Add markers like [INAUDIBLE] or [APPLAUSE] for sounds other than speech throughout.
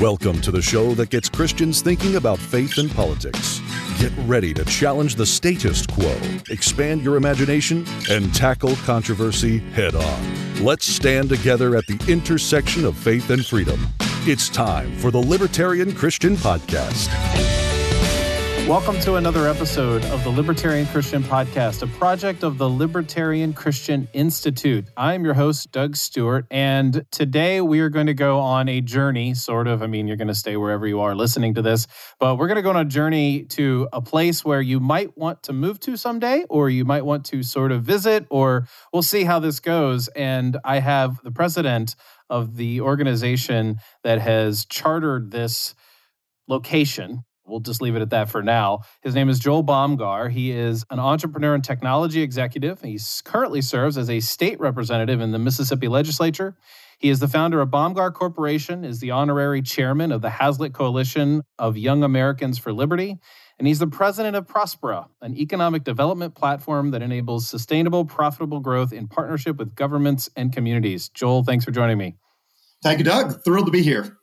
Welcome to the show that gets Christians thinking about faith and politics. Get ready to challenge the status quo, expand your imagination, and tackle controversy head on. Let's stand together at the intersection of faith and freedom. It's time for the Libertarian Christian Podcast. Welcome to another episode of the Libertarian Christian Podcast, a project of the Libertarian Christian Institute. I'm your host, Doug Stewart, and today we are going to go on a journey, sort of. I mean, you're going to stay wherever you are listening to this, but we're going to go on a journey to a place where you might want to move to someday, or you might want to sort of visit, or we'll see how this goes. And I have the president of the organization that has chartered this location We'll just leave it at that for now. His name is Joel Bomgar. He is an entrepreneur and technology executive. He currently serves as a state representative in the Mississippi legislature. He is the founder of Bomgar Corporation, is the honorary chairman of the Hazlitt Coalition of Young Americans for Liberty, and he's the president of Prospera, an economic development platform that enables sustainable, profitable growth in partnership with governments and communities. Joel, thanks for joining me. Thank you, Doug. Thrilled to be here.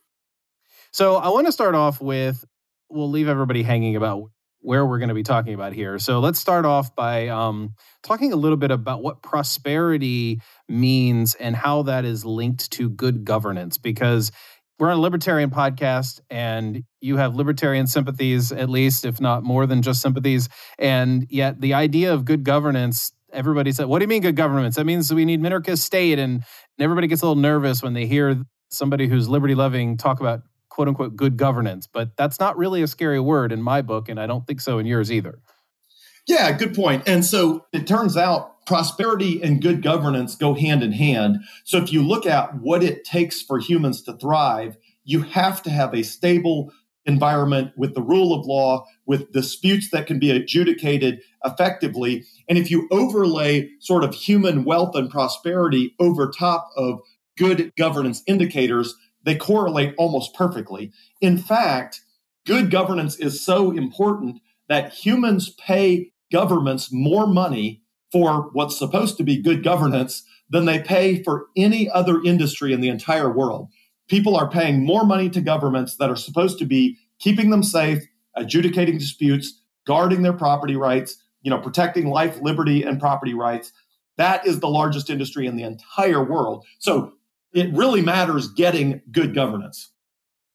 So, I want to start off with we'll leave everybody hanging about where we're going to be talking about here. So let's start off by um, talking a little bit about what prosperity means and how that is linked to good governance, because we're on a libertarian podcast and you have libertarian sympathies, at least, if not more than just sympathies. And yet, the idea of good governance everybody said, What do you mean good governance? That means we need minarchist state. And, and everybody gets a little nervous when they hear somebody who's liberty loving talk about quote unquote good governance, but that's not really a scary word in my book, and I don't think so in yours either. Yeah, good point. And so it turns out prosperity and good governance go hand in hand. So if you look at what it takes for humans to thrive, you have to have a stable environment with the rule of law, with disputes that can be adjudicated effectively. And if you overlay sort of human wealth and prosperity over top of good governance indicators, they correlate almost perfectly. In fact, good governance is so important that humans pay governments more money for what's supposed to be good governance than they pay for any other industry in the entire world. People are paying more money to governments that are supposed to be keeping them safe, adjudicating disputes, guarding their property rights, you know, protecting life, liberty, and property rights. That is the largest industry in the entire world. So it really matters getting good governance.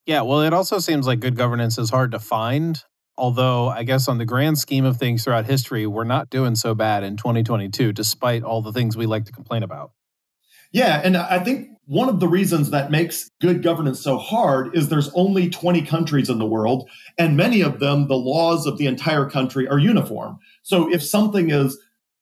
Yeah, well, it also seems like good governance is hard to find. Although, I guess on the grand scheme of things throughout history, we're not doing so bad in 2022, despite all the things we like to complain about. Yeah, and I think one of the reasons that makes good governance so hard is there's only 20 countries in the world, and many of them, the laws of the entire country are uniform. So if something is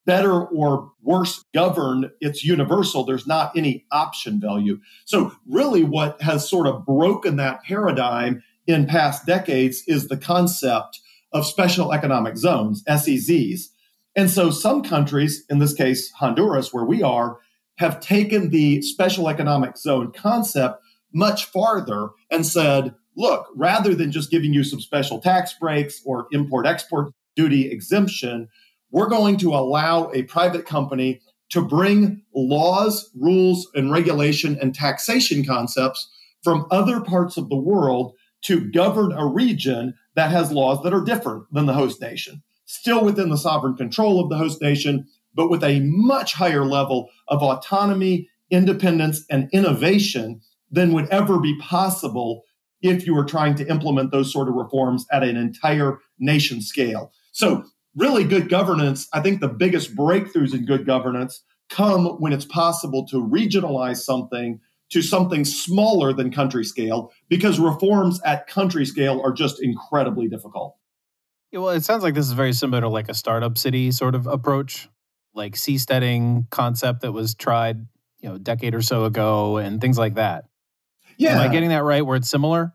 better or worse governed, it's universal. There's not any option value. So, really, what has sort of broken that paradigm in past decades is the concept of special economic zones, SEZs. And so, some countries, in this case, Honduras, where we are, have taken the special economic zone concept much farther and said, look, rather than just giving you some special tax breaks or import export duty exemption, we're going to allow a private company to bring laws, rules, and regulation and taxation concepts from other parts of the world to govern a region that has laws that are different than the host nation, still within the sovereign control of the host nation, but with a much higher level of autonomy, independence, and innovation than would ever be possible if you were trying to implement those sort of reforms at an entire nation scale. So really good governance, I think the biggest breakthroughs in good governance come when it's possible to regionalize something to something smaller than country scale because reforms at country scale are just incredibly difficult. Yeah, well, it sounds like this is very similar to like a startup city sort of approach, like seasteading concept that was tried, you know, a decade or so ago and things like that. Yeah. Am I getting that right where it's similar?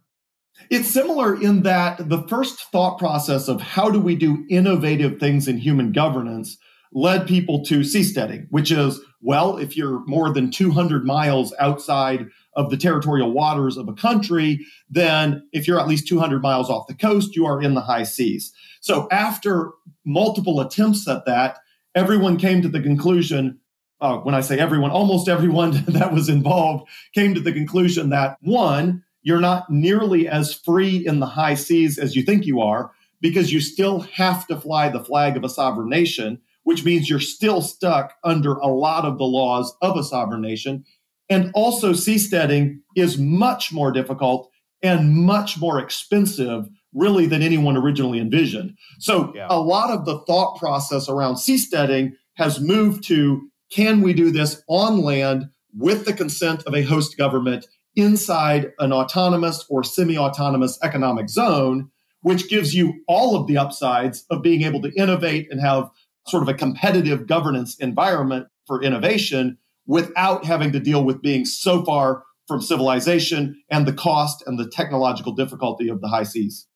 It's similar in that the first thought process of how do we do innovative things in human governance led people to seasteading, which is, well, if you're more than 200 miles outside of the territorial waters of a country, then if you're at least 200 miles off the coast, you are in the high seas. So after multiple attempts at that, everyone came to the conclusion uh, when I say everyone, almost everyone [LAUGHS] that was involved came to the conclusion that one, you're not nearly as free in the high seas as you think you are because you still have to fly the flag of a sovereign nation, which means you're still stuck under a lot of the laws of a sovereign nation. And also, seasteading is much more difficult and much more expensive, really, than anyone originally envisioned. So, yeah. a lot of the thought process around seasteading has moved to can we do this on land with the consent of a host government inside an autonomous or semi autonomous economic zone, which gives you all of the upsides of being able to innovate and have sort of a competitive governance environment for innovation without having to deal with being so far from civilization and the cost and the technological difficulty of the high seas.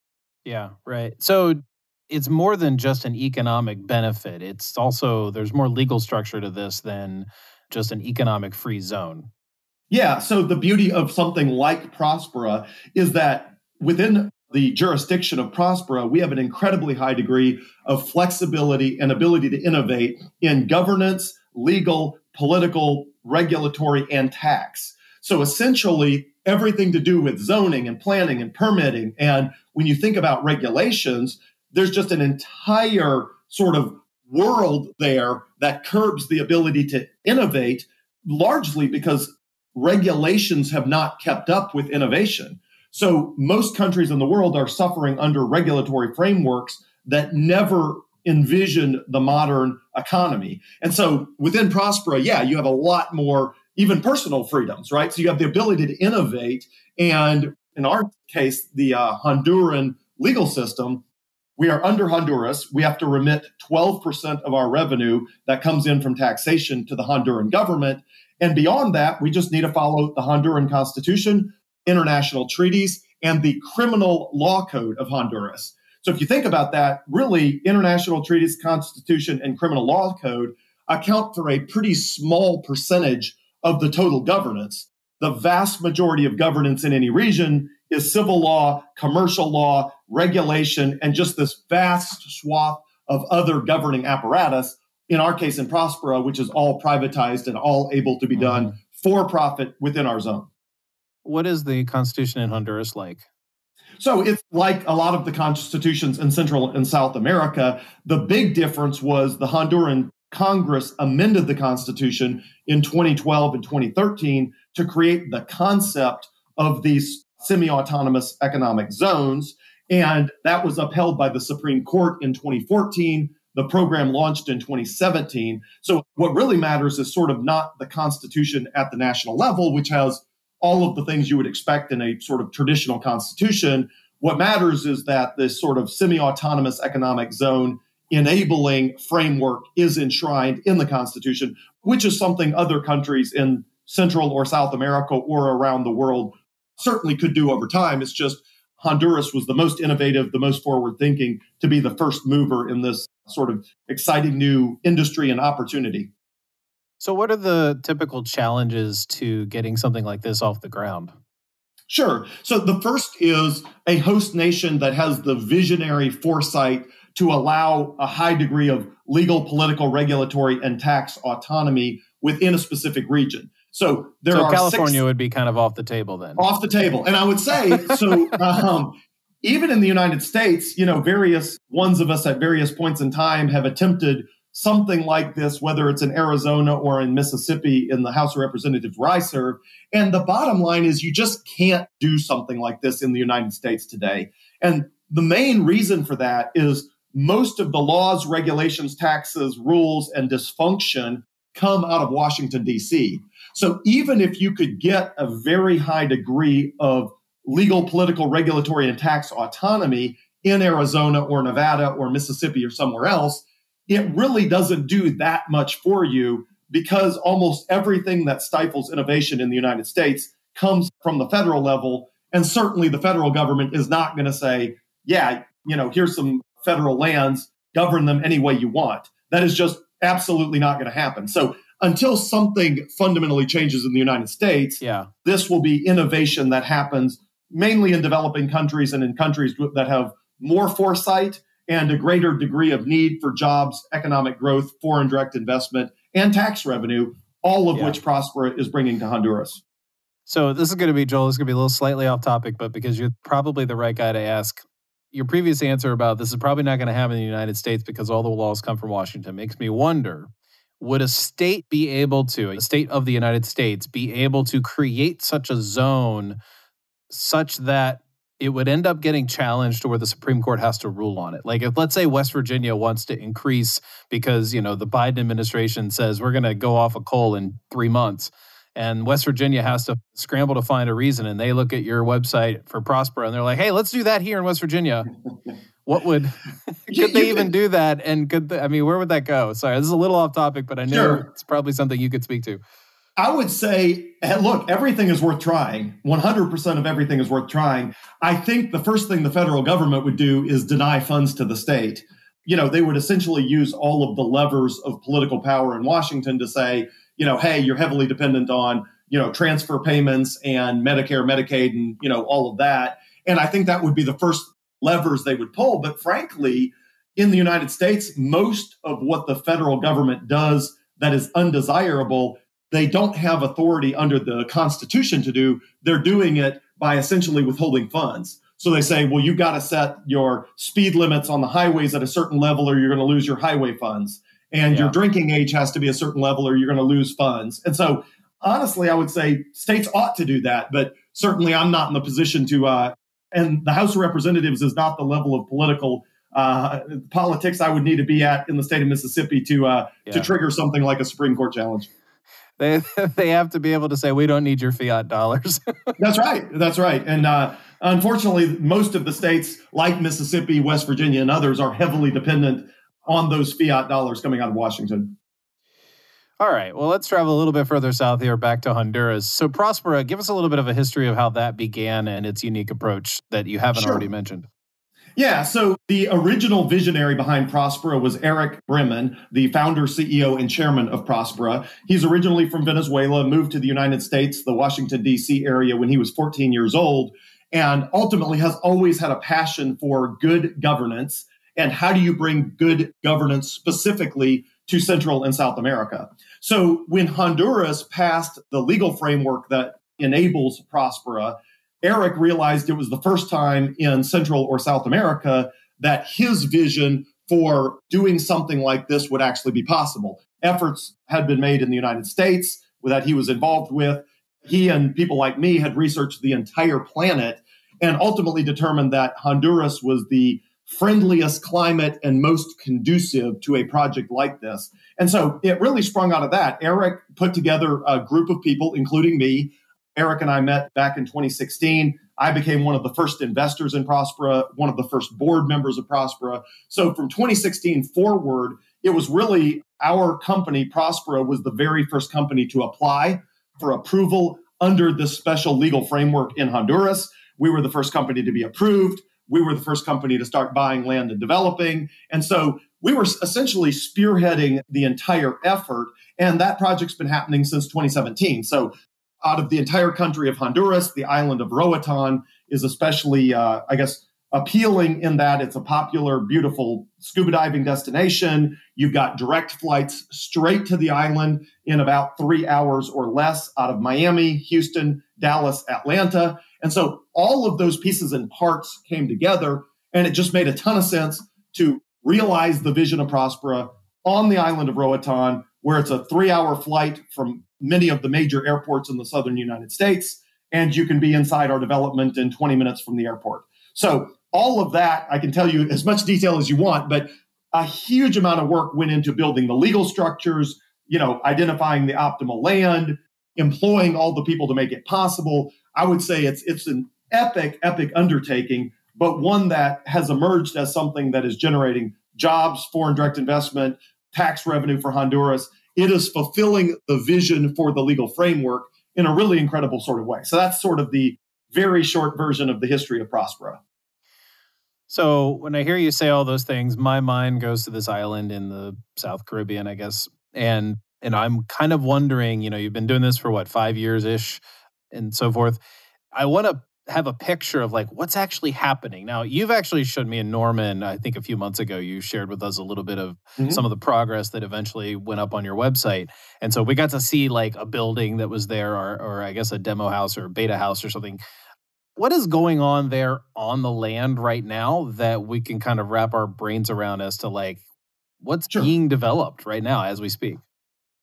Yeah, right. So it's more than just an economic benefit. It's also there's more legal structure to this than just an economic free zone. Yeah. So the beauty of something like Prospera is that within the jurisdiction of Prospera, we have an incredibly high degree of flexibility and ability to innovate in governance, legal, political, regulatory, and tax. So essentially, everything to do with zoning and planning and permitting. And when you think about regulations, there's just an entire sort of world there that curbs the ability to innovate, largely because regulations have not kept up with innovation. So most countries in the world are suffering under regulatory frameworks that never envision the modern economy. And so within Prospera, yeah, you have a lot more even personal freedoms, right? So you have the ability to innovate. And in our case, the uh, Honduran legal system, we are under Honduras. We have to remit 12% of our revenue that comes in from taxation to the Honduran government. And beyond that, we just need to follow the Honduran Constitution, international treaties, and the criminal law code of Honduras. So if you think about that, really, international treaties, constitution, and criminal law code account for a pretty small percentage of the total governance. The vast majority of governance in any region is civil law, commercial law, regulation, and just this vast swath of other governing apparatus in our case in Prospera, which is all privatized and all able to be done mm-hmm. for profit within our zone. What is the constitution in Honduras like? So it's like a lot of the constitutions in Central and South America. The big difference was the Honduran Congress amended the Constitution in 2012 and 2013 to create the concept of these semi autonomous economic zones. And that was upheld by the Supreme Court in 2014 the program launched in 2017. So what really matters is sort of not the Constitution at the national level, which has all of the things you would expect in a sort of traditional constitution. What matters is that this sort of semi autonomous economic zone enabling framework is enshrined in the Constitution, which is something other countries in Central or South America or around the world certainly could do over time. It's just Honduras was the most innovative, the most forward thinking to be the first mover in this sort of exciting new industry and opportunity. So, what are the typical challenges to getting something like this off the ground? Sure. So, the first is a host nation that has the visionary foresight to allow a high degree of legal, political, regulatory, and tax autonomy within a specific region. So there so are California six, would be kind of off the table then. Off the table, and I would say so. [LAUGHS] um, even in the United States, you know, various ones of us at various points in time have attempted something like this, whether it's in Arizona or in Mississippi in the House of Representatives where I serve. And the bottom line is you just can't do something like this in the United States today. And the main reason for that is most of the laws, regulations, taxes, rules, and dysfunction come out of Washington, D.C. So even if you could get a very high degree of legal, political, regulatory, and tax autonomy in Arizona or Nevada or Mississippi or somewhere else, it really doesn't do that much for you because almost everything that stifles innovation in the United States comes from the federal level. And certainly the federal government is not going to say, yeah, you know, here's some federal lands, govern them any way you want. That is just absolutely not going to happen. So until something fundamentally changes in the United States, yeah. this will be innovation that happens mainly in developing countries and in countries that have more foresight and a greater degree of need for jobs, economic growth, foreign direct investment, and tax revenue, all of yeah. which Prospera is bringing to Honduras. So this is going to be Joel. This is going to be a little slightly off topic, but because you're probably the right guy to ask, your previous answer about this is probably not going to happen in the United States because all the laws come from Washington makes me wonder would a state be able to, a state of the United States, be able to create such a zone such that it would end up getting challenged to where the Supreme Court has to rule on it. Like if let's say West Virginia wants to increase because, you know, the Biden administration says we're going to go off a coal in 3 months and West Virginia has to scramble to find a reason and they look at your website for Prospera and they're like, "Hey, let's do that here in West Virginia." what would [LAUGHS] [LAUGHS] could they even do that and could the, I mean, where would that go? Sorry, this is a little off topic, but I know sure. it's probably something you could speak to. I would say, eh, look, everything is worth trying. 100% of everything is worth trying. I think the first thing the federal government would do is deny funds to the state. You know, they would essentially use all of the levers of political power in Washington to say, you know, hey, you're heavily dependent on, you know, transfer payments and Medicare, Medicaid, and, you know, all of that. And I think that would be the first levers they would pull. But frankly, in the United States, most of what the federal government does that is undesirable they don't have authority under the Constitution to do. They're doing it by essentially withholding funds. So they say, well, you've got to set your speed limits on the highways at a certain level or you're going to lose your highway funds. And yeah. your drinking age has to be a certain level or you're going to lose funds. And so, honestly, I would say states ought to do that. But certainly, I'm not in the position to, uh, and the House of Representatives is not the level of political uh, politics I would need to be at in the state of Mississippi to uh, yeah. to trigger something like a Supreme Court challenge. They [LAUGHS] they have to be able to say we don't need your fiat dollars. [LAUGHS] that's right. That's right. And uh, unfortunately, most of the states, like Mississippi, West Virginia, and others, are heavily dependent on those fiat dollars coming out of Washington. All right. Well, let's travel a little bit further south here, back to Honduras. So, Prospera, give us a little bit of a history of how that began and its unique approach that you haven't sure. already mentioned. Yeah, so the original visionary behind Prospera was Erick Brimen, the founder, CEO, and chairman of Prospera. He's originally from Venezuela, moved to the United States, the Washington, D.C. area when he was 14 years old, and ultimately has always had a passion for good governance and how do you bring good governance specifically to Central and South America. So when Honduras passed the legal framework that enables Prospera, Eric realized it was the first time in Central or South America that his vision for doing something like this would actually be possible. Efforts had been made in the United States that he was involved with. He and people like me had researched the entire planet and ultimately determined that Honduras was the friendliest climate and most conducive to a project like this. And so it really sprung out of that. Eric put together a group of people, including me, Eric and I met back in 2016. I became one of the first investors in Prospera, one of the first board members of Prospera. So from 2016 forward, it was really our company, Prospera, was the very first company to apply for approval under this special legal framework in Honduras. We were the first company to be approved. We were the first company to start buying land and developing. And so we were essentially spearheading the entire effort. And that project's been happening since 2017. So out of the entire country of Honduras, the island of Roatan is especially, uh, I guess, appealing in that it's a popular, beautiful scuba diving destination. You've got direct flights straight to the island in about three hours or less out of Miami, Houston, Dallas, Atlanta. And so all of those pieces and parts came together, and it just made a ton of sense to realize the vision of Prospera on the island of Roatan, where it's a three hour flight from many of the major airports in the southern United States, and you can be inside our development in 20 minutes from the airport. So, all of that, I can tell you as much detail as you want, but a huge amount of work went into building the legal structures, you know, identifying the optimal land, employing all the people to make it possible. I would say it's it's an epic, epic undertaking, but one that has emerged as something that is generating jobs, foreign direct investment, tax revenue for Honduras, it is fulfilling the vision for the legal framework in a really incredible sort of way. So that's sort of the very short version of the history of Prospera. So when I hear you say all those things, my mind goes to this island in the South Caribbean, I guess. And and I'm kind of wondering, you know, you've been doing this for what, 5 years ish and so forth. I want to have a picture of like what's actually happening. Now, you've actually showed me in Norman, I think a few months ago, you shared with us a little bit of mm-hmm. some of the progress that eventually went up on your website. And so we got to see like a building that was there, or, or I guess a demo house or beta house or something. What is going on there on the land right now that we can kind of wrap our brains around as to like what's sure. being developed right now as we speak?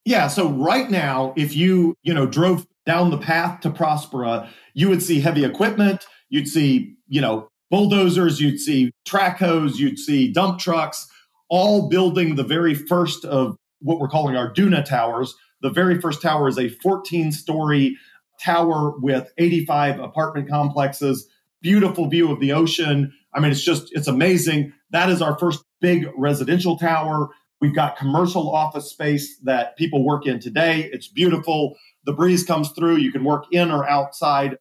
Yeah. So right now, if you, you know, drove down the path to Prospera, uh, you would see heavy equipment, you'd see, you know, bulldozers, you'd see track hoes, you'd see dump trucks, all building the very first of what we're calling our Duna towers. The very first tower is a 14 story tower with 85 apartment complexes, beautiful view of the ocean. I mean, it's just, it's amazing. That is our first big residential tower. We've got commercial office space that people work in today. It's beautiful. The breeze comes through. You can work in or outside.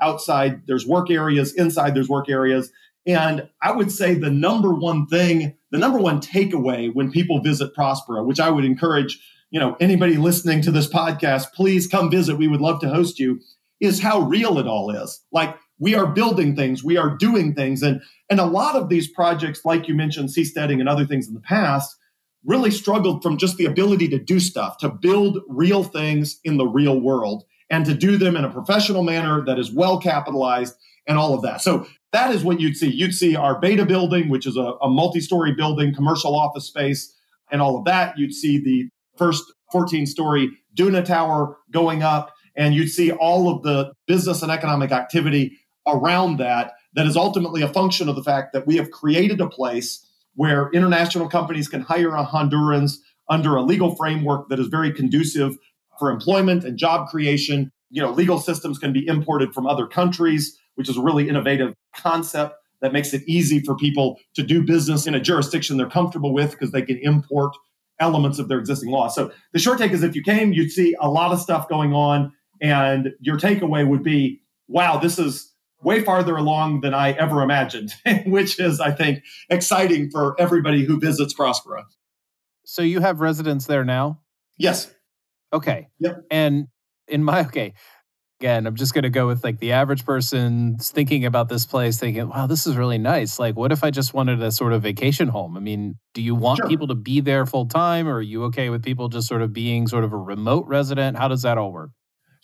Outside, there's work areas. Inside, there's work areas. And I would say the number one thing, the number one takeaway when people visit Prospera, which I would encourage, you know, anybody listening to this podcast, please come visit. We would love to host you, is how real it all is. Like we are building things, we are doing things. And and a lot of these projects, like you mentioned, seasteading and other things in the past, really struggled from just the ability to do stuff, to build real things in the real world, and to do them in a professional manner that is well capitalized and all of that. So that is what you'd see. You'd see our beta building, which is a, a multi story building, commercial office space, and all of that. You'd see the first 14 story Duna Tower going up, and you'd see all of the business and economic activity around that. That is ultimately a function of the fact that we have created a place where international companies can hire a Hondurans under a legal framework that is very conducive for employment and job creation. You know, legal systems can be imported from other countries, which is a really innovative concept that makes it easy for people to do business in a jurisdiction they're comfortable with because they can import elements of their existing law. So the short take is if you came, you'd see a lot of stuff going on, and your takeaway would be, wow, this is way farther along than I ever imagined, [LAUGHS] which is, I think, exciting for everybody who visits Prospera. So you have residents there now? Yes. Okay. Yep. And in my okay, again, I'm just going to go with like the average person thinking about this place, thinking, "Wow, this is really nice." Like, what if I just wanted a sort of vacation home? I mean, do you want sure. people to be there full time, or are you okay with people just sort of being sort of a remote resident? How does that all work?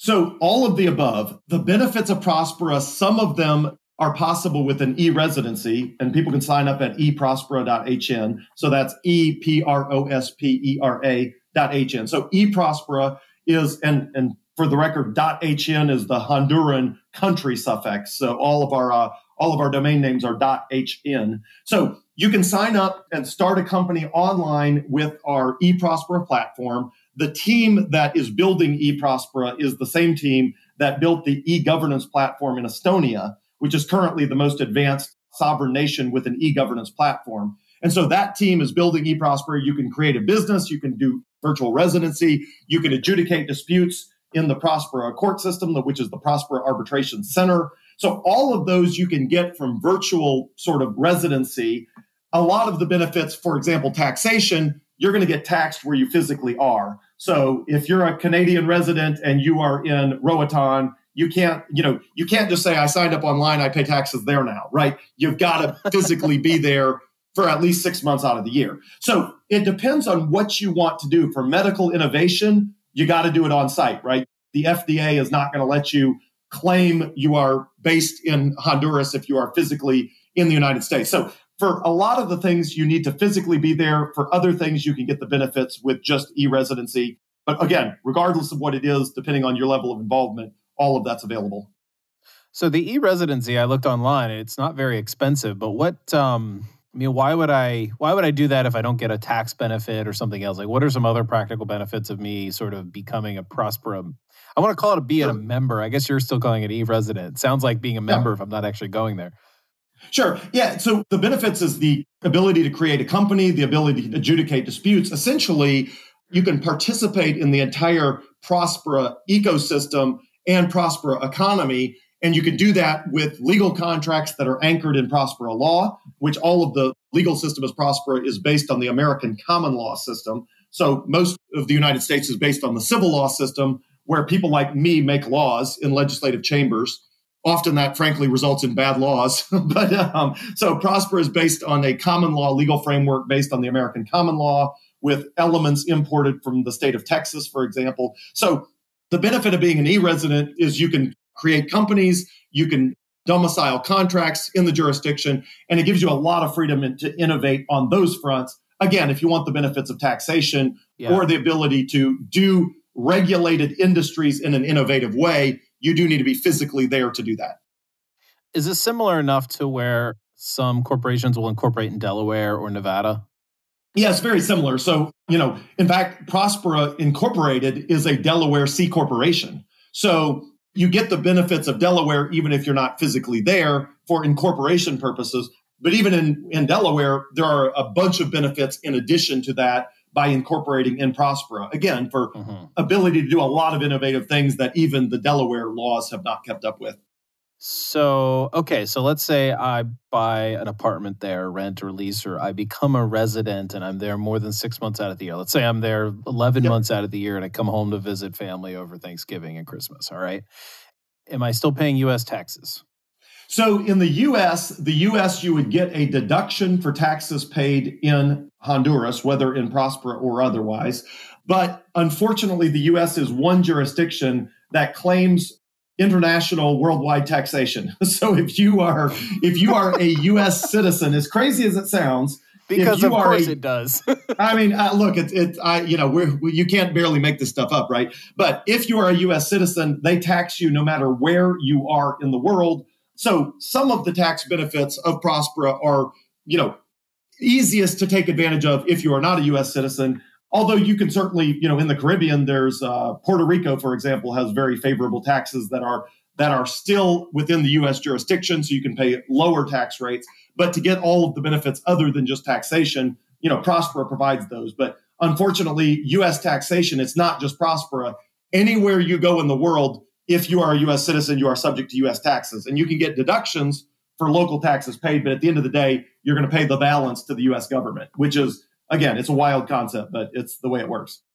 So, all of the above, the benefits of Prospera, some of them are possible with an e residency, and people can sign up at eprospera.hn. So that's E P R O S P E R A.hn. So, eProspera is, and, and for the record, .hn is the Honduran country suffix. So, all of our uh, all of our domain names are .hn. So, you can sign up and start a company online with our eProspera platform. The team that is building eProspera is the same team that built the e-governance platform in Estonia, which is currently the most advanced sovereign nation with an e-governance platform. And so that team is building eProspera. You can create a business, you can do virtual residency, you can adjudicate disputes in the Prospera court system, which is the Prospera Arbitration Center. So all of those you can get from virtual sort of residency. A lot of the benefits, for example, taxation, you're going to get taxed where you physically are. So if you're a Canadian resident and you are in Roatan, you can't, you know, you can't just say I signed up online, I pay taxes there now, right? You've got to [LAUGHS] physically be there for at least 6 months out of the year. So it depends on what you want to do for medical innovation, you got to do it on site, right? The FDA is not going to let you claim you are based in Honduras if you are physically in the United States. So for a lot of the things, you need to physically be there. For other things, you can get the benefits with just e residency. But again, regardless of what it is, depending on your level of involvement, all of that's available. So the e residency, I looked online, it's not very expensive. But what, um, I mean, why would I why would I do that if I don't get a tax benefit or something else? Like, what are some other practical benefits of me sort of becoming a Prospera? I want to call it a being sure. a member. I guess you're still calling it e resident. Sounds like being a member yeah. if I'm not actually going there. Sure. Yeah. So the benefits is the ability to create a company, the ability to adjudicate disputes. Essentially, you can participate in the entire Prospera ecosystem and Prospera economy. And you can do that with legal contracts that are anchored in Prospera law, which all of the legal system as Prospera is based on the American common law system. So most of the United States is based on the civil law system, where people like me make laws in legislative chambers often that frankly results in bad laws. [LAUGHS] but um, so Prosper is based on a common law legal framework based on the American common law with elements imported from the state of Texas, for example. So the benefit of being an e-resident is you can create companies, you can domicile contracts in the jurisdiction, and it gives you a lot of freedom to innovate on those fronts. Again, if you want the benefits of taxation yeah. or the ability to do regulated industries in an innovative way, you do need to be physically there to do that. Is this similar enough to where some corporations will incorporate in Delaware or Nevada? Yes, very similar. So, you know, in fact, Prospera Incorporated is a Delaware C corporation. So you get the benefits of Delaware even if you're not physically there for incorporation purposes. But even in, in Delaware, there are a bunch of benefits in addition to that by incorporating in Prospera. Again, for mm-hmm. ability to do a lot of innovative things that even the Delaware laws have not kept up with. So, okay, so let's say I buy an apartment there, rent or lease, or I become a resident and I'm there more than six months out of the year. Let's say I'm there 11 yep. months out of the year and I come home to visit family over Thanksgiving and Christmas. All right. Am I still paying US taxes? So in the US, the US, you would get a deduction for taxes paid in Honduras, whether in Prospera or otherwise. But unfortunately, the US is one jurisdiction that claims international worldwide taxation. [LAUGHS] So if you are if you are a US [LAUGHS] citizen, as crazy as it sounds, because of course a, it does. [LAUGHS] I mean, uh, look, it's it. I you know we're, we, you can't barely make this stuff up, right? But if you are a U.S. citizen, they tax you no matter where you are in the world, so some of the tax benefits of Prospera are, you know, easiest to take advantage of if you are not a U.S. citizen. Although you can certainly, you know, in the Caribbean, there's uh, Puerto Rico, for example, has very favorable taxes that are that are still within the U.S. jurisdiction, so you can pay lower tax rates. But to get all of the benefits other than just taxation, you know, Prospera provides those. But unfortunately, U.S. taxation, it's not just Prospera. Anywhere you go in the world, if you are a U.S. citizen, you are subject to U.S. taxes, and you can get deductions for local taxes paid. But at the end of the day, you're going to pay the balance to the U.S. government, which is again, it's a wild concept, but it's the way it works. [SIGHS]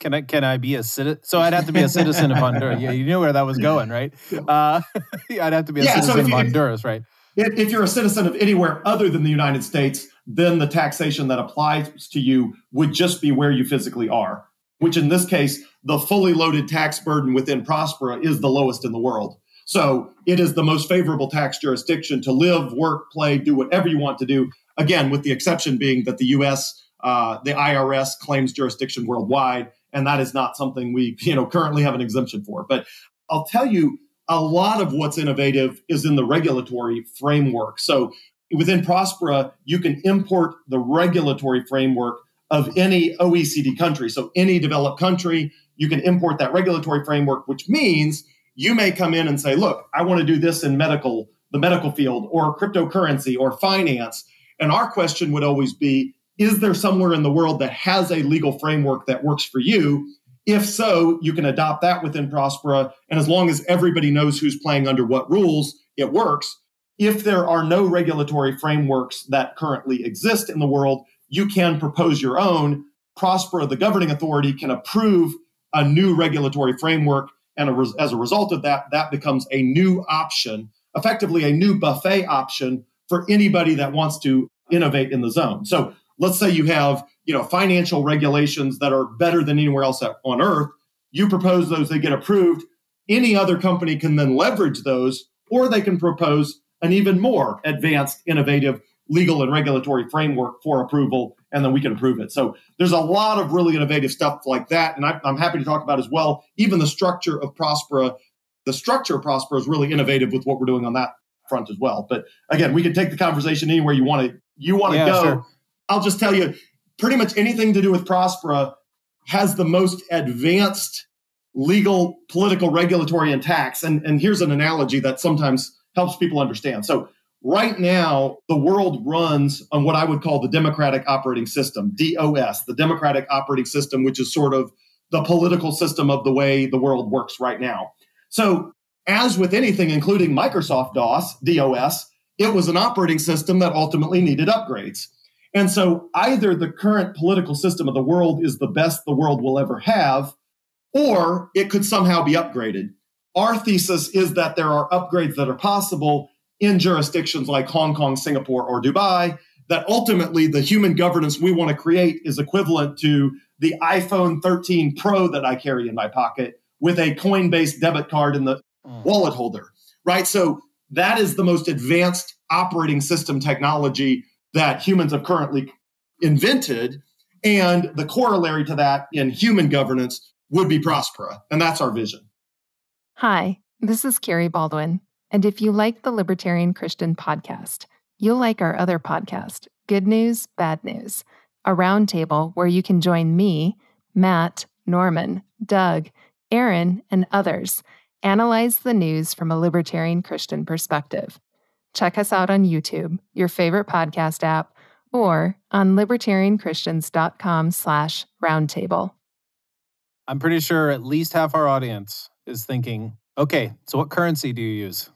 Can I can I be a citizen? So I'd have to be a citizen of Honduras. Yeah, you knew where that was going, right? Uh, [LAUGHS] I'd have to be a yeah, citizen so you, of Honduras, right? If, if you're a citizen of anywhere other than the United States, then the taxation that applies to you would just be where you physically are which in this case, the fully loaded tax burden within Prospera is the lowest in the world. So it is the most favorable tax jurisdiction to live, work, play, do whatever you want to do. Again, with the exception being that the U.S., uh, the IRS claims jurisdiction worldwide, and that is not something we, you know, currently have an exemption for. But I'll tell you, a lot of what's innovative is in the regulatory framework. So within Prospera, you can import the regulatory framework of any OECD country. So any developed country, you can import that regulatory framework, which means you may come in and say, look, I want to do this in medical, the medical field or cryptocurrency or finance. And our question would always be, is there somewhere in the world that has a legal framework that works for you? If so, you can adopt that within Prospera. And as long as everybody knows who's playing under what rules, it works. If there are no regulatory frameworks that currently exist in the world, you can propose your own. PROSPER, the governing authority, can approve a new regulatory framework. And a res- as a result of that, that becomes a new option, effectively a new buffet option for anybody that wants to innovate in the zone. So let's say you have you know financial regulations that are better than anywhere else on earth. You propose those, they get approved. Any other company can then leverage those, or they can propose an even more advanced, innovative legal and regulatory framework for approval, and then we can approve it. So there's a lot of really innovative stuff like that, and I, am happy to talk about as well. Even the structure of Prospera, the structure of Prospera is really innovative with what we're doing on that front as well. But again, we can take the conversation anywhere you want to. You want to yeah, go. Sure. I'll just tell you, pretty much anything to do with Prospera has the most advanced legal, political, regulatory, and tax. And, and here's an analogy that sometimes helps people understand. So Right now, the world runs on what I would call the democratic operating system, DOS, the democratic operating system, which is sort of the political system of the way the world works right now. So, as with anything, including Microsoft DOS, DOS, it was an operating system that ultimately needed upgrades. And so, either the current political system of the world is the best the world will ever have, or it could somehow be upgraded. our thesis is that there are upgrades that are possible in jurisdictions like Hong Kong, Singapore, or Dubai, that ultimately the human governance we want to create is equivalent to the iPhone 13 Pro that I carry in my pocket with a Coinbase debit card in the mm. wallet holder, right? So that is the most advanced operating system technology that humans have currently invented. And the corollary to that in human governance would be Prospera. And that's our vision. Hi, this is Carrie Baldwin. And if you like the Libertarian Christian podcast, you'll like our other podcast, Good News, Bad News, a roundtable where you can join me, Matt, Norman, Doug, Aaron, and others analyze the news from a libertarian Christian perspective. Check us out on YouTube, your favorite podcast app, or on libertarianchristians.com slash roundtable. I'm pretty sure at least half our audience is thinking, okay, so what currency do you use?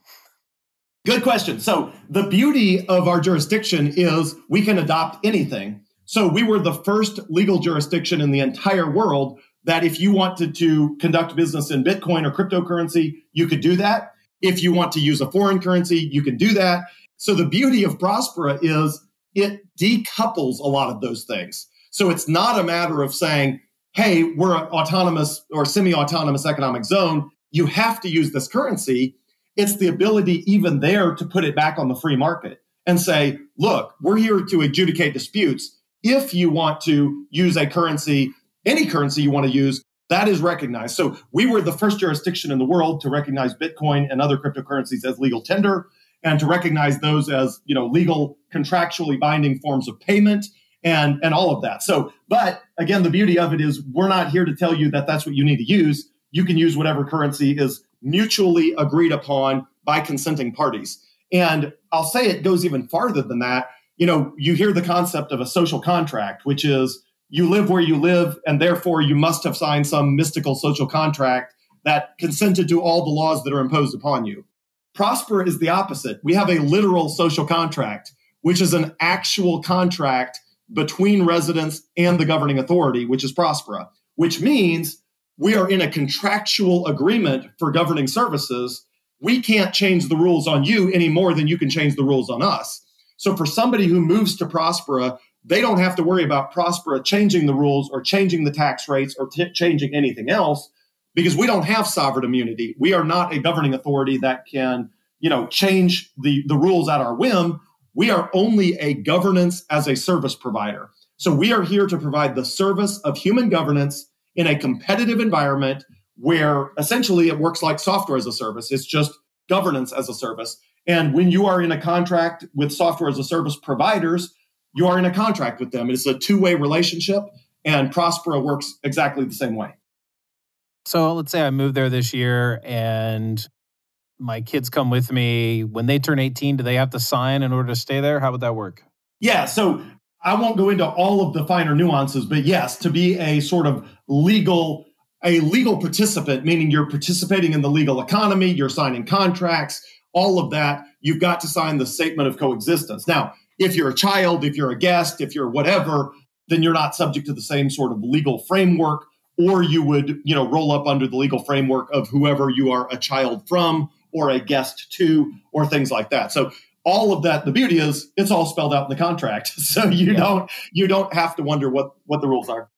Good question. So the beauty of our jurisdiction is we can adopt anything. So we were the first legal jurisdiction in the entire world that if you wanted to conduct business in Bitcoin or cryptocurrency, you could do that. If you want to use a foreign currency, you can do that. So the beauty of Prospera is it decouples a lot of those things. So it's not a matter of saying, hey, we're an autonomous or semi autonomous economic zone. You have to use this currency. It's the ability, even there, to put it back on the free market and say, look, we're here to adjudicate disputes. If you want to use a currency, any currency you want to use, that is recognized. So we were the first jurisdiction in the world to recognize Bitcoin and other cryptocurrencies as legal tender and to recognize those as, you know, legal contractually binding forms of payment and and all of that. So, but again, the beauty of it is we're not here to tell you that that's what you need to use. You can use whatever currency is mutually agreed upon by consenting parties. And I'll say it goes even farther than that. You know, you hear the concept of a social contract, which is you live where you live, and therefore you must have signed some mystical social contract that consented to all the laws that are imposed upon you. Prosper is the opposite. We have a literal social contract, which is an actual contract between residents and the governing authority, which is Prospera, which means we are in a contractual agreement for governing services. We can't change the rules on you any more than you can change the rules on us. So for somebody who moves to Prospera, they don't have to worry about Prospera changing the rules or changing the tax rates or t- changing anything else because we don't have sovereign immunity. We are not a governing authority that can, you know, change the, the rules at our whim. We are only a governance as a service provider. So we are here to provide the service of human governance in a competitive environment where essentially it works like software as a service. It's just governance as a service. And when you are in a contract with software as a service providers, you are in a contract with them. It's a two way relationship, and Prospera works exactly the same way. So let's say I move there this year and my kids come with me. When they turn 18, do they have to sign in order to stay there? How would that work? Yeah. So I won't go into all of the finer nuances, but yes, to be a sort of legal a legal participant, meaning you're participating in the legal economy, you're signing contracts, all of that, you've got to sign the statement of coexistence. Now, if you're a child, if you're a guest, if you're whatever, then you're not subject to the same sort of legal framework, or you would, you know, roll up under the legal framework of whoever you are a child from or a guest to or things like that. So all of that the beauty is it's all spelled out in the contract. [LAUGHS] So you yeah. don't you don't have to wonder what what the rules are.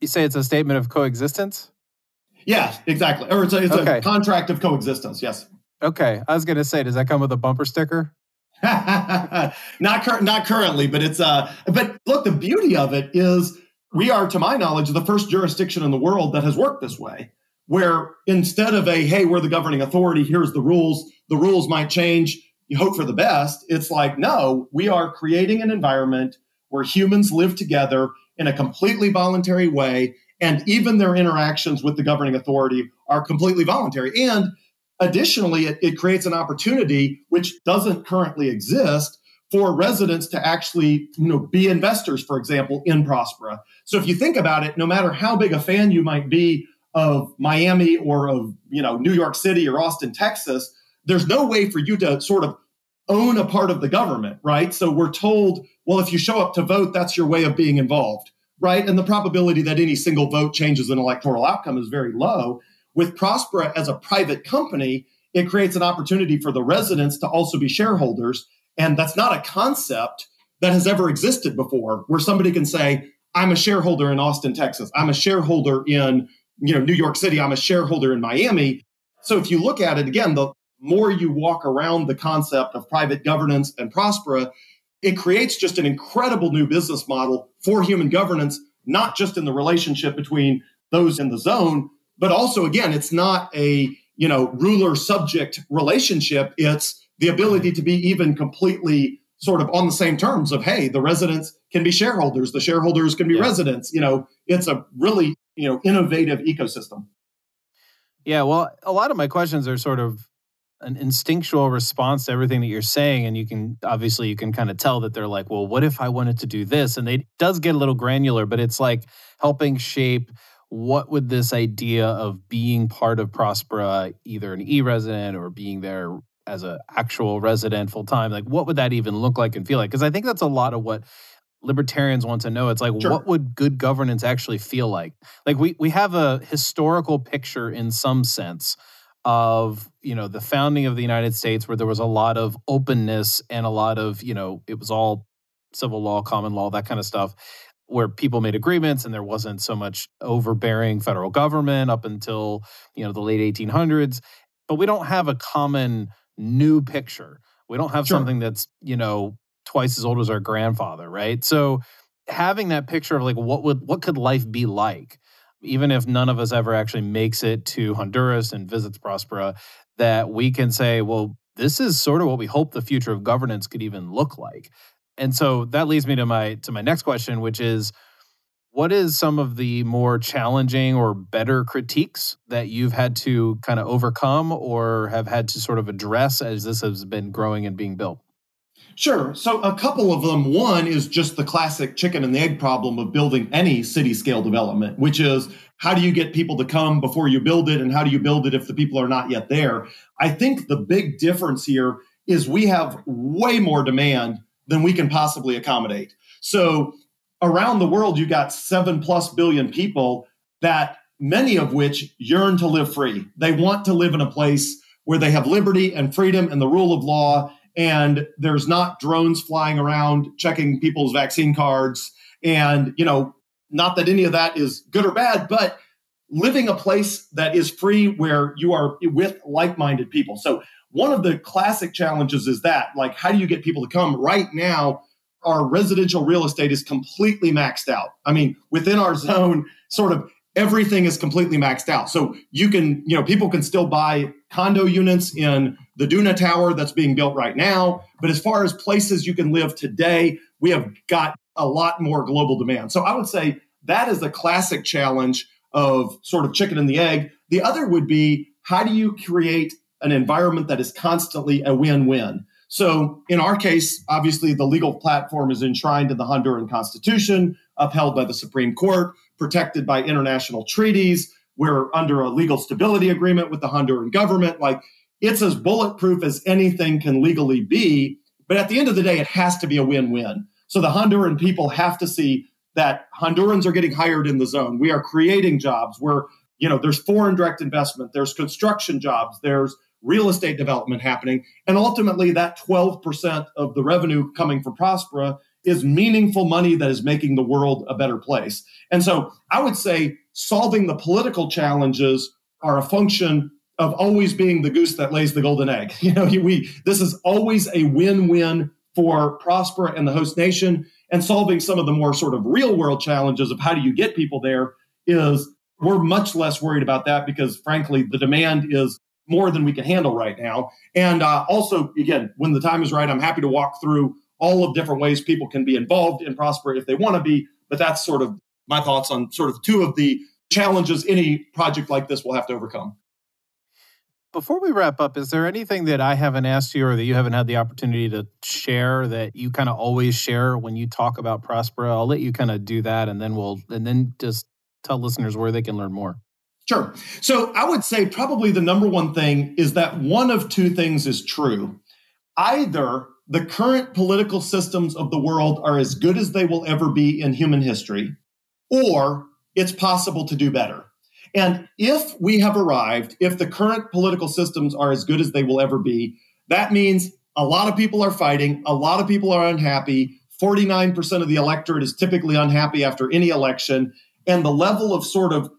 You say it's a statement of coexistence? Yeah exactly. Or it's a, it's okay. a contract of coexistence yes. Okay i was going to say does that come with a bumper sticker? [LAUGHS] Not cur- not currently but it's uh but look the beauty of it is we are to my knowledge the first jurisdiction in the world that has worked this way where instead of a hey we're the governing authority here's the rules the rules might change you hope for the best. It's like, no, we are creating an environment where humans live together in a completely voluntary way. And even their interactions with the governing authority are completely voluntary. And additionally, it, it creates an opportunity which doesn't currently exist for residents to actually you know, be investors, for example, in Prospera. So if you think about it, no matter how big a fan you might be of Miami or of you know New York City or Austin, Texas, there's no way for you to sort of own a part of the government, right? So we're told, well, if you show up to vote, that's your way of being involved, right? And the probability that any single vote changes an electoral outcome is very low. with Prospera as a private company, it creates an opportunity for the residents to also be shareholders. And that's not a concept that has ever existed before, where somebody can say, I'm a shareholder in Austin, Texas. I'm a shareholder in you know New York City. I'm a shareholder in Miami. So if you look at it again, the more you walk around the concept of private governance and Prospera, it creates just an incredible new business model for human governance, not just in the relationship between those in the zone, but also again, it's not a you know ruler subject relationship. It's the ability to be even completely sort of on the same terms of hey, the residents can be shareholders, the shareholders can be yeah. residents. You know, it's a really you know innovative ecosystem. Yeah, well, a lot of my questions are sort of an instinctual response to everything that you're saying and you can obviously you can kind of tell that they're like well what if i wanted to do this? And it does get a little granular but it's like helping shape what would this idea of being part of prospera either an e-resident or being there as an actual resident full time like what would that even look like and feel like? Because i think that's a lot of what libertarians want to know. It's like sure. what would good governance actually feel like? Like we we have a historical picture in some sense of you know the founding of the United States, where there was a lot of openness and a lot of you know it was all civil law, common law, that kind of stuff, where people made agreements and there wasn't so much overbearing federal government up until you know the late 1800s. But we don't have a common new picture. We don't have sure. something that's you know twice as old as our grandfather, right? So having that picture of like what would what could life be like even if none of us ever actually makes it to Honduras and visits Prospera, that we can say, well, this is sort of what we hope the future of governance could even look like. And so that leads me to my to my next question, which is what is some of the more challenging or better critiques that you've had to kind of overcome or have had to sort of address as this has been growing and being built? Sure. So a couple of them. One is just the classic chicken and the egg problem of building any city scale development, which is how do you get people to come before you build it and how do you build it if the people are not yet there? I think the big difference here is we have way more demand than we can possibly accommodate. So around the world, you got seven plus billion people that many of which yearn to live free. They want to live in a place where they have liberty and freedom and the rule of law and there's not drones flying around checking people's vaccine cards. And you know not that any of that is good or bad but living a place that is free where you are with like-minded people. So one of the classic challenges is that like how do you get people to come? Right now our residential real estate is completely maxed out. I mean within our [LAUGHS] zone sort of everything is completely maxed out so you can you know people can still buy condo units in the Duna Tower that's being built right now. But as far as places you can live today, we have got a lot more global demand. So I would say that is the classic challenge of sort of chicken and the egg. The other would be how do you create an environment that is constantly a win win? So in our case, obviously the legal platform is enshrined in the Honduran Constitution, upheld by the Supreme Court, protected by international treaties. We're under a legal stability agreement with the Honduran government. Like it's as bulletproof as anything can legally be. But at the end of the day, it has to be a win win. So the Honduran people have to see that Hondurans are getting hired in the zone. We are creating jobs. We're, you know, there's foreign direct investment, there's construction jobs, there's real estate development happening. And ultimately, that 12% of the revenue coming from Prospera is meaningful money that is making the world a better place. And so I would say solving the political challenges are a function of always being the goose that lays the golden egg. [LAUGHS] You know, we this is always a win-win for Prospera and the host nation and solving some of the more sort of real world challenges of how do you get people there is we're much less worried about that because frankly the demand is more than we can handle right now and uh, also again when the time is right i'm happy to walk through all of different ways people can be involved in prosper if they want to be but that's sort of my thoughts on sort of two of the challenges any project like this will have to overcome before we wrap up, is there anything that I haven't asked you or that you haven't had the opportunity to share that you kind of always share when you talk about Prospera? I'll let you kind of do that and then we'll and then just tell listeners where they can learn more. Sure. So I would say probably the number one thing is that one of two things is true. Either the current political systems of the world are as good as they will ever be in human history, or it's possible to do better. And if we have arrived, if the current political systems are as good as they will ever be, that means a lot of people are fighting, a lot of people are unhappy. 49% of the electorate is typically unhappy after any election. And the level of sort of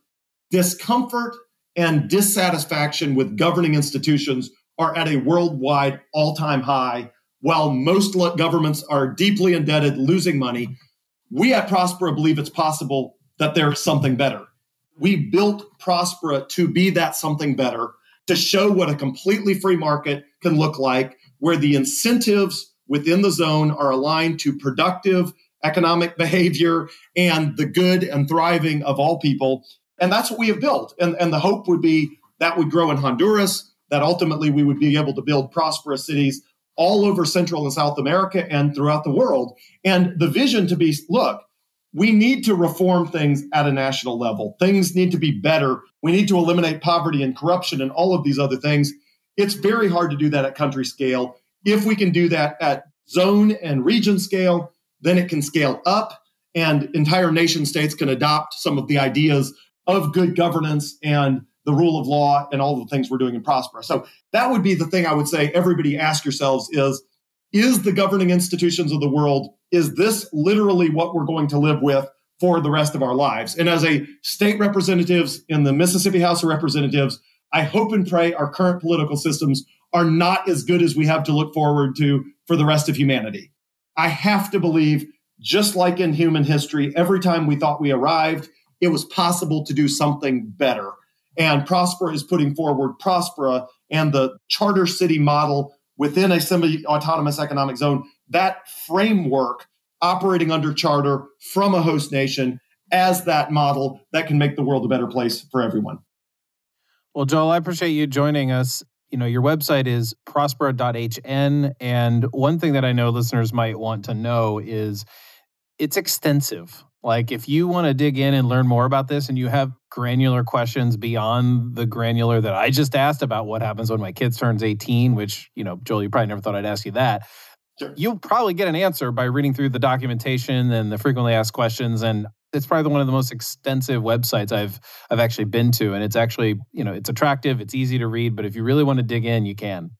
discomfort and dissatisfaction with governing institutions are at a worldwide all time high, while most governments are deeply indebted, losing money. We at Prospera believe it's possible that there's something better. We built Prospera to be that something better, to show what a completely free market can look like, where the incentives within the zone are aligned to productive economic behavior and the good and thriving of all people. And that's what we have built. And, and the hope would be that would grow in Honduras, that ultimately we would be able to build prosperous cities all over Central and South America and throughout the world. And the vision to be look, we need to reform things at a national level. Things need to be better. We need to eliminate poverty and corruption and all of these other things. It's very hard to do that at country scale. If we can do that at zone and region scale, then it can scale up and entire nation states can adopt some of the ideas of good governance and the rule of law and all the things we're doing in Prospera. So that would be the thing I would say everybody ask yourselves is is the governing institutions of the world is this literally what we're going to live with for the rest of our lives? And as a state representatives in the Mississippi House of Representatives, I hope and pray our current political systems are not as good as we have to look forward to for the rest of humanity. I have to believe, just like in human history, every time we thought we arrived, it was possible to do something better. And Prospera is putting forward Prospera and the charter city model within a semi autonomous economic zone, that framework operating under charter from a host nation as that model that can make the world a better place for everyone. Well, Joel, I appreciate you joining us. You know, your website is prospera.hn. And one thing that I know listeners might want to know is it's extensive. Like, if you want to dig in and learn more about this and you have granular questions beyond the granular that I just asked about what happens when my kid turns 18, which, you know, Joel, you probably never thought I'd ask you that. Sure. You'll probably get an answer by reading through the documentation and the frequently asked questions. And it's probably one of the most extensive websites I've I've actually been to. And it's actually, you know, it's attractive, it's easy to read, but if you really want to dig in, you can.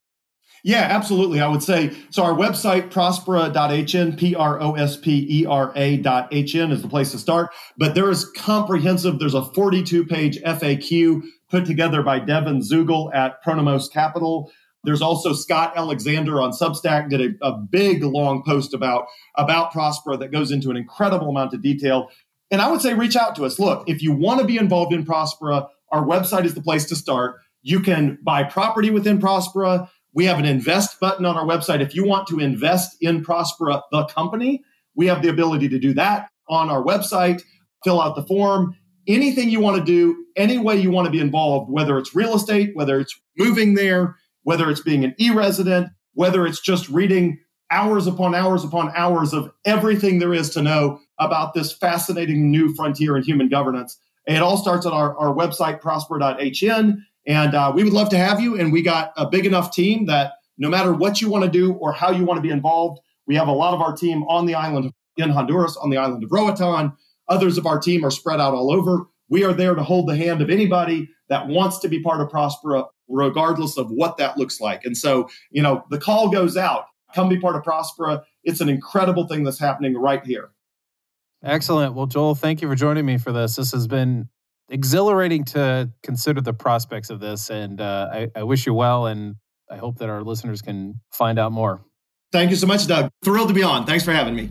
Yeah, absolutely. I would say so. Our website, prospera.hn, P R O S P E R A.hn, is the place to start. But there is comprehensive, there's a 42 page FAQ put together by Devin Zugel at Pronomos Capital. There's also Scott Alexander on Substack did a, a big long post about about Prospera that goes into an incredible amount of detail. And I would say reach out to us. Look, if you want to be involved in Prospera, our website is the place to start. You can buy property within Prospera. We have an invest button on our website. If you want to invest in Prospera, the company, we have the ability to do that on our website. Fill out the form. Anything you want to do, any way you want to be involved, whether it's real estate, whether it's moving there, whether it's being an e resident, whether it's just reading hours upon hours upon hours of everything there is to know about this fascinating new frontier in human governance. It all starts on our, our website, prospera.hn. And uh, we would love to have you. And we got a big enough team that no matter what you want to do or how you want to be involved, we have a lot of our team on the island in Honduras, on the island of Roatan. Others of our team are spread out all over. We are there to hold the hand of anybody that wants to be part of Prospera, regardless of what that looks like. And so, you know, the call goes out come be part of Prospera. It's an incredible thing that's happening right here. Excellent. Well, Joel, thank you for joining me for this. This has been exhilarating to consider the prospects of this. And uh, I, I wish you well. And I hope that our listeners can find out more. Thank you so much, Doug. Thrilled to be on. Thanks for having me.